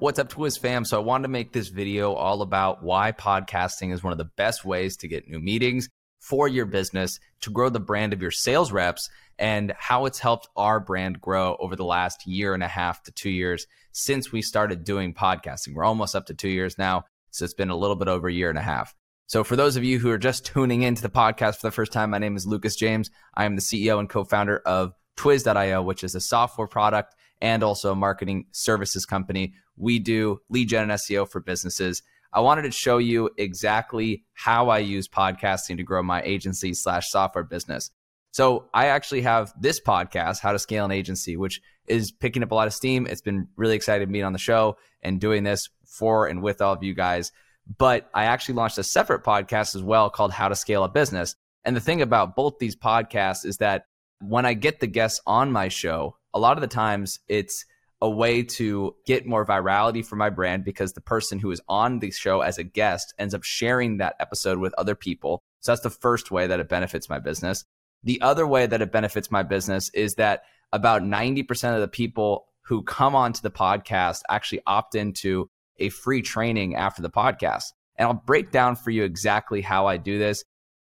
What's up, Twiz fam? So, I wanted to make this video all about why podcasting is one of the best ways to get new meetings for your business, to grow the brand of your sales reps, and how it's helped our brand grow over the last year and a half to two years since we started doing podcasting. We're almost up to two years now, so it's been a little bit over a year and a half. So, for those of you who are just tuning into the podcast for the first time, my name is Lucas James. I am the CEO and co founder of Twiz.io, which is a software product and also a marketing services company. We do lead gen and SEO for businesses. I wanted to show you exactly how I use podcasting to grow my agency slash software business. So I actually have this podcast, How to Scale an Agency, which is picking up a lot of steam. It's been really exciting being on the show and doing this for and with all of you guys. But I actually launched a separate podcast as well called How to Scale a Business. And the thing about both these podcasts is that when I get the guests on my show, a lot of the times it's a way to get more virality for my brand because the person who is on the show as a guest ends up sharing that episode with other people. So that's the first way that it benefits my business. The other way that it benefits my business is that about 90% of the people who come onto the podcast actually opt into a free training after the podcast. And I'll break down for you exactly how I do this.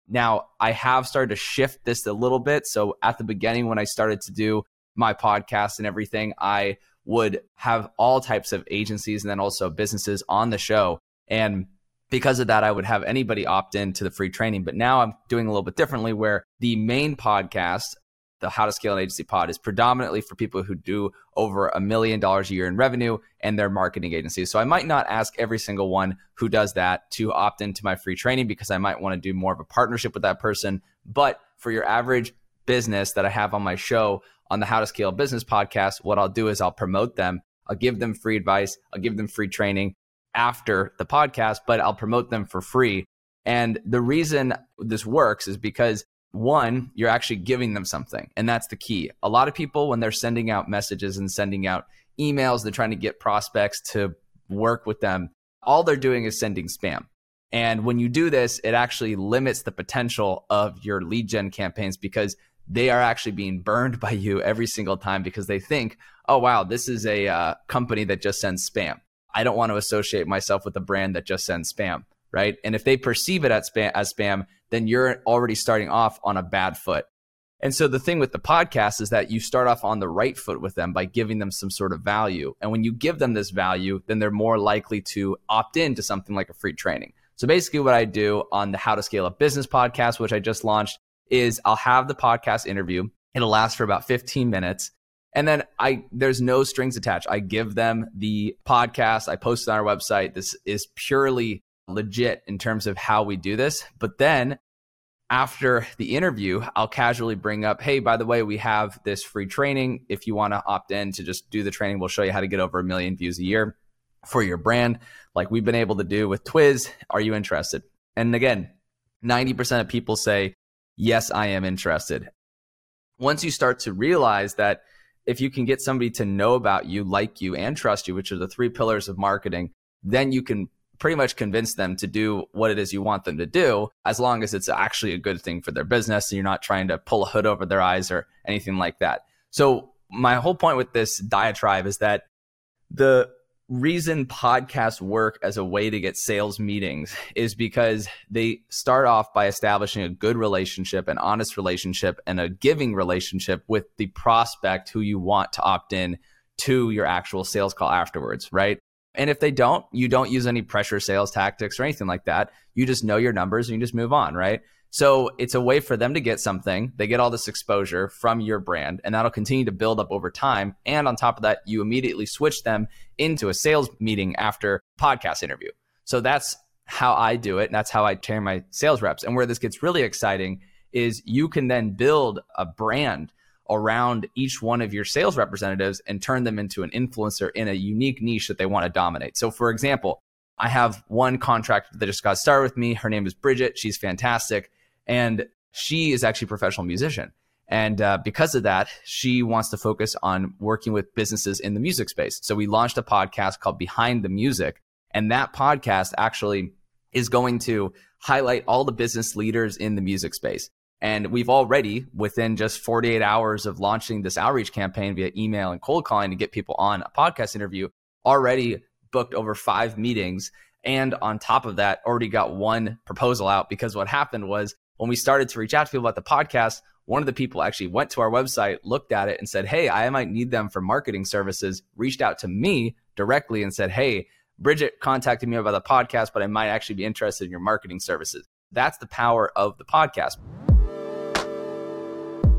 Now, I have started to shift this a little bit. So at the beginning, when I started to do my podcast and everything, I would have all types of agencies and then also businesses on the show. And because of that, I would have anybody opt in to the free training. But now I'm doing a little bit differently where the main podcast, the How to Scale an Agency pod, is predominantly for people who do over a million dollars a year in revenue and their marketing agencies. So I might not ask every single one who does that to opt into my free training because I might want to do more of a partnership with that person. But for your average business that I have on my show, on the How to Scale Business podcast, what I'll do is I'll promote them. I'll give them free advice. I'll give them free training after the podcast, but I'll promote them for free. And the reason this works is because one, you're actually giving them something. And that's the key. A lot of people, when they're sending out messages and sending out emails, they're trying to get prospects to work with them. All they're doing is sending spam. And when you do this, it actually limits the potential of your lead gen campaigns because they are actually being burned by you every single time because they think, oh, wow, this is a uh, company that just sends spam. I don't want to associate myself with a brand that just sends spam, right? And if they perceive it as spam, as spam, then you're already starting off on a bad foot. And so the thing with the podcast is that you start off on the right foot with them by giving them some sort of value. And when you give them this value, then they're more likely to opt in to something like a free training. So basically, what I do on the How to Scale a Business podcast, which I just launched, is I'll have the podcast interview. It'll last for about 15 minutes. And then I there's no strings attached. I give them the podcast. I post it on our website. This is purely legit in terms of how we do this. But then after the interview, I'll casually bring up, hey, by the way, we have this free training. If you want to opt in to just do the training, we'll show you how to get over a million views a year for your brand, like we've been able to do with Twiz. Are you interested? And again, 90% of people say, yes, I am interested. Once you start to realize that if you can get somebody to know about you, like you, and trust you, which are the three pillars of marketing, then you can pretty much convince them to do what it is you want them to do, as long as it's actually a good thing for their business and you're not trying to pull a hood over their eyes or anything like that. So, my whole point with this diatribe is that the reason podcasts work as a way to get sales meetings is because they start off by establishing a good relationship, an honest relationship, and a giving relationship with the prospect who you want to opt in to your actual sales call afterwards, right? And if they don't, you don't use any pressure sales tactics or anything like that. You just know your numbers and you just move on, right? So it's a way for them to get something. They get all this exposure from your brand, and that'll continue to build up over time. And on top of that, you immediately switch them into a sales meeting after podcast interview. So that's how I do it. And that's how I train my sales reps. And where this gets really exciting is you can then build a brand around each one of your sales representatives and turn them into an influencer in a unique niche that they want to dominate. So, for example, I have one contractor that just got started with me. Her name is Bridget. She's fantastic. And she is actually a professional musician. And uh, because of that, she wants to focus on working with businesses in the music space. So we launched a podcast called Behind the Music. And that podcast actually is going to highlight all the business leaders in the music space. And we've already, within just 48 hours of launching this outreach campaign via email and cold calling to get people on a podcast interview, already booked over five meetings. And on top of that, already got one proposal out because what happened was when we started to reach out to people about the podcast, one of the people actually went to our website, looked at it, and said, Hey, I might need them for marketing services, reached out to me directly and said, Hey, Bridget contacted me about the podcast, but I might actually be interested in your marketing services. That's the power of the podcast.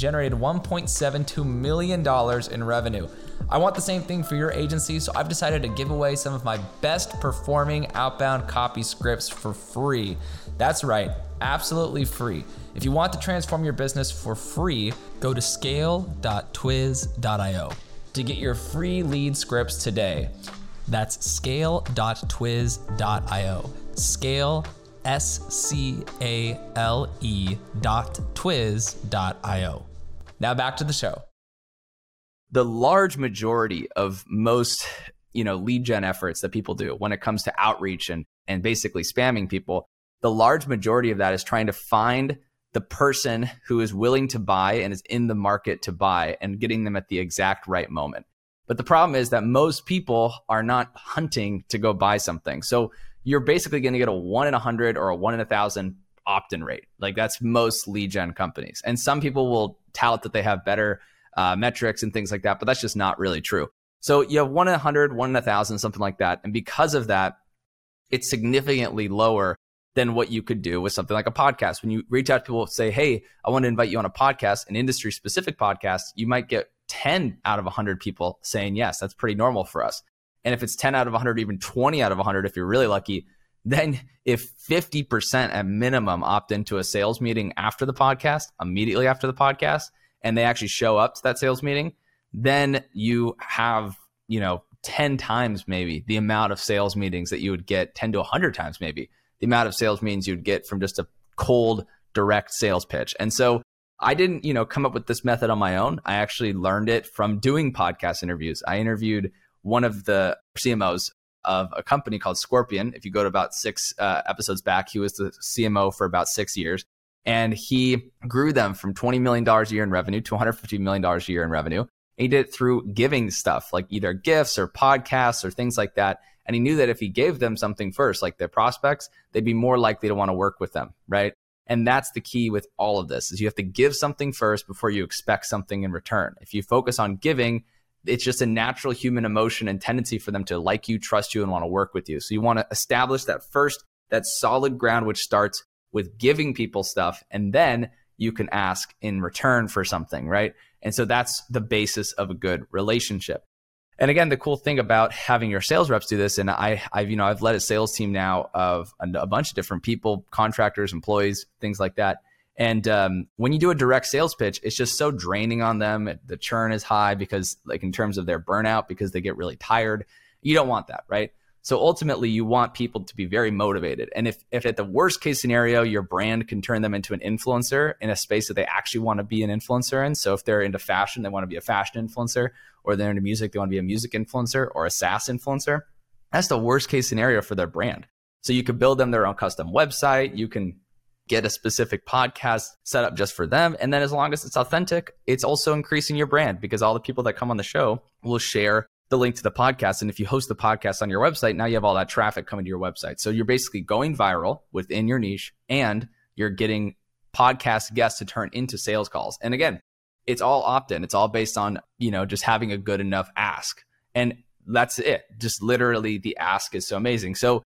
generated $1.72 million in revenue. I want the same thing for your agency, so I've decided to give away some of my best performing outbound copy scripts for free. That's right, absolutely free. If you want to transform your business for free, go to scale.twiz.io to get your free lead scripts today. That's scale.twiz.io. Scale, S C A L E dot twiz dot io. Now back to the show. The large majority of most, you know, lead gen efforts that people do when it comes to outreach and and basically spamming people, the large majority of that is trying to find the person who is willing to buy and is in the market to buy and getting them at the exact right moment. But the problem is that most people are not hunting to go buy something. So you're basically going to get a one in a hundred or a one in a thousand opt-in rate. Like that's most lead gen companies. And some people will tout that they have better uh, metrics and things like that, but that's just not really true. So you have one in a hundred, one in a thousand, something like that. And because of that, it's significantly lower than what you could do with something like a podcast. When you reach out to people, say, "Hey, I want to invite you on a podcast, an industry-specific podcast," you might get 10 out of 100 people saying yes. That's pretty normal for us. And if it's 10 out of 100, even 20 out of 100, if you're really lucky, then if 50% at minimum opt into a sales meeting after the podcast, immediately after the podcast, and they actually show up to that sales meeting, then you have, you know, 10 times maybe the amount of sales meetings that you would get, 10 to 100 times maybe the amount of sales meetings you'd get from just a cold, direct sales pitch. And so I didn't, you know, come up with this method on my own. I actually learned it from doing podcast interviews. I interviewed one of the CMOs of a company called Scorpion. If you go to about six uh, episodes back, he was the CMO for about six years. And he grew them from $20 million a year in revenue to $150 million a year in revenue. And he did it through giving stuff like either gifts or podcasts or things like that. And he knew that if he gave them something first, like their prospects, they'd be more likely to want to work with them, right? And that's the key with all of this is you have to give something first before you expect something in return. If you focus on giving, it's just a natural human emotion and tendency for them to like you, trust you, and want to work with you. So you want to establish that first, that solid ground, which starts with giving people stuff. And then you can ask in return for something, right? And so that's the basis of a good relationship. And again, the cool thing about having your sales reps do this, and I, I've you know I've led a sales team now of a, a bunch of different people, contractors, employees, things like that. And um, when you do a direct sales pitch, it's just so draining on them. The churn is high because, like, in terms of their burnout, because they get really tired. You don't want that, right? So ultimately, you want people to be very motivated. And if, if at the worst case scenario, your brand can turn them into an influencer in a space that they actually want to be an influencer in. So if they're into fashion, they want to be a fashion influencer, or they're into music, they want to be a music influencer or a SaaS influencer. That's the worst case scenario for their brand. So you could build them their own custom website. You can get a specific podcast set up just for them. And then as long as it's authentic, it's also increasing your brand because all the people that come on the show will share the link to the podcast. And if you host the podcast on your website, now you have all that traffic coming to your website. So you're basically going viral within your niche and you're getting podcast guests to turn into sales calls. And again, it's all opt-in. It's all based on, you know, just having a good enough ask. And that's it. Just literally the ask is so amazing. So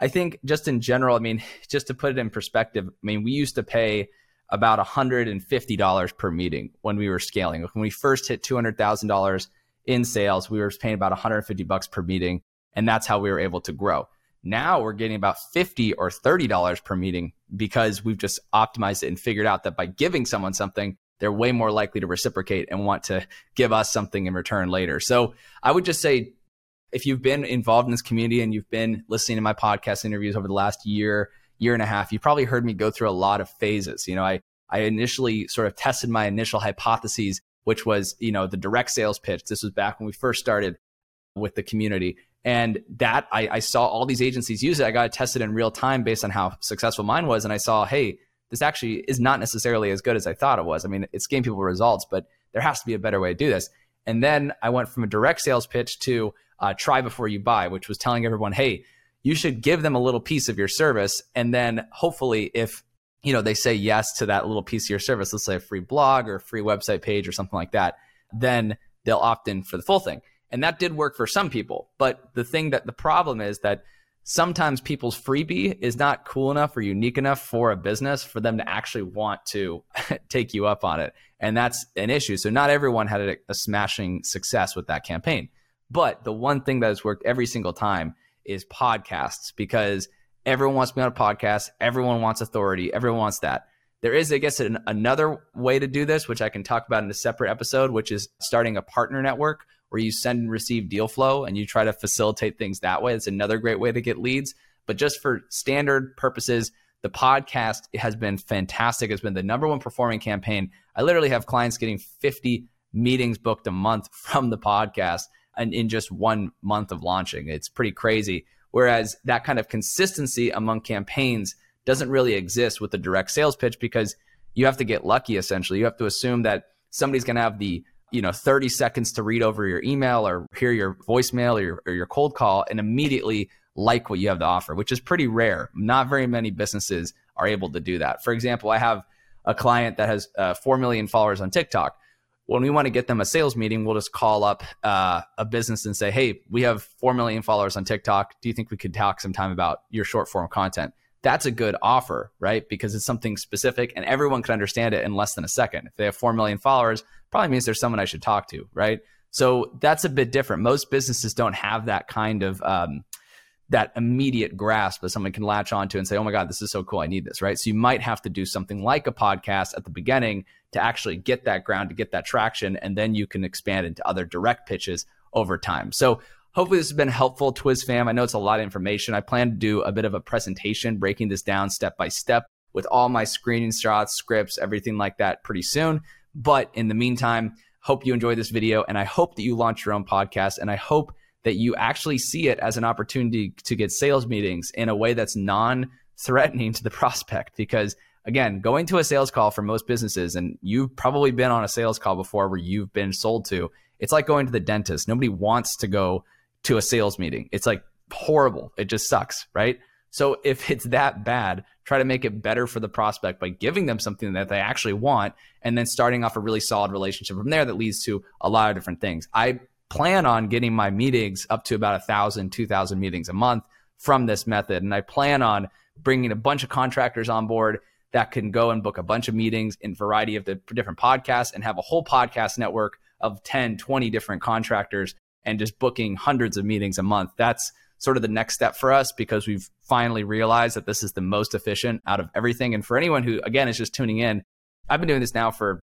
I think just in general, I mean, just to put it in perspective, I mean, we used to pay about $150 per meeting when we were scaling. When we first hit $200,000 in sales, we were paying about 150 bucks per meeting, and that's how we were able to grow. Now we're getting about 50 or $30 per meeting because we've just optimized it and figured out that by giving someone something, they're way more likely to reciprocate and want to give us something in return later. So I would just say if you've been involved in this community and you've been listening to my podcast interviews over the last year, year and a half, you've probably heard me go through a lot of phases. You know, I I initially sort of tested my initial hypotheses, which was, you know, the direct sales pitch. This was back when we first started with the community. And that I, I saw all these agencies use it. I got it tested in real time based on how successful mine was. And I saw, hey, this actually is not necessarily as good as I thought it was. I mean, it's getting people results, but there has to be a better way to do this. And then I went from a direct sales pitch to uh, try before you buy, which was telling everyone, hey, you should give them a little piece of your service. And then hopefully, if you know they say yes to that little piece of your service, let's say a free blog or a free website page or something like that, then they'll opt in for the full thing. And that did work for some people. But the thing that the problem is that sometimes people's freebie is not cool enough or unique enough for a business for them to actually want to take you up on it. And that's an issue. So not everyone had a, a smashing success with that campaign. But the one thing that has worked every single time is podcasts because everyone wants to be on a podcast. Everyone wants authority. Everyone wants that. There is, I guess, an, another way to do this, which I can talk about in a separate episode, which is starting a partner network where you send and receive deal flow and you try to facilitate things that way. It's another great way to get leads. But just for standard purposes, the podcast has been fantastic. It's been the number one performing campaign. I literally have clients getting 50 meetings booked a month from the podcast and in just one month of launching. It's pretty crazy. Whereas that kind of consistency among campaigns doesn't really exist with the direct sales pitch because you have to get lucky essentially. You have to assume that somebody's going to have the you know 30 seconds to read over your email or hear your voicemail or your, or your cold call and immediately like what you have to offer, which is pretty rare. Not very many businesses are able to do that. For example, I have a client that has uh, 4 million followers on TikTok when we want to get them a sales meeting, we'll just call up uh, a business and say, "Hey, we have four million followers on TikTok. Do you think we could talk sometime about your short form content?" That's a good offer, right? Because it's something specific, and everyone can understand it in less than a second. If they have four million followers, probably means there's someone I should talk to, right? So that's a bit different. Most businesses don't have that kind of um, that immediate grasp that someone can latch onto and say, oh my God, this is so cool. I need this, right? So you might have to do something like a podcast at the beginning to actually get that ground, to get that traction, and then you can expand into other direct pitches over time. So hopefully this has been helpful, Twiz fam. I know it's a lot of information. I plan to do a bit of a presentation breaking this down step by step with all my screening shots, scripts, everything like that pretty soon. But in the meantime, hope you enjoyed this video and I hope that you launch your own podcast and I hope that you actually see it as an opportunity to get sales meetings in a way that's non threatening to the prospect. Because again, going to a sales call for most businesses, and you've probably been on a sales call before where you've been sold to, it's like going to the dentist. Nobody wants to go to a sales meeting. It's like horrible. It just sucks, right? So if it's that bad, try to make it better for the prospect by giving them something that they actually want and then starting off a really solid relationship from there that leads to a lot of different things. I plan on getting my meetings up to about a thousand, two thousand meetings a month from this method. And I plan on bringing a bunch of contractors on board that can go and book a bunch of meetings in variety of the different podcasts and have a whole podcast network of 10, 20 different contractors and just booking hundreds of meetings a month. That's sort of the next step for us because we've finally realized that this is the most efficient out of everything. And for anyone who, again, is just tuning in, I've been doing this now for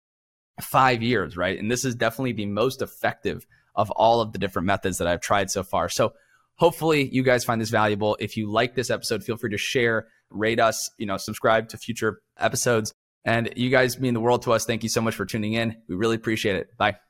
five years, right? And this is definitely the most effective of all of the different methods that I've tried so far. So hopefully you guys find this valuable. If you like this episode, feel free to share, rate us, you know, subscribe to future episodes. And you guys mean the world to us. Thank you so much for tuning in. We really appreciate it. Bye.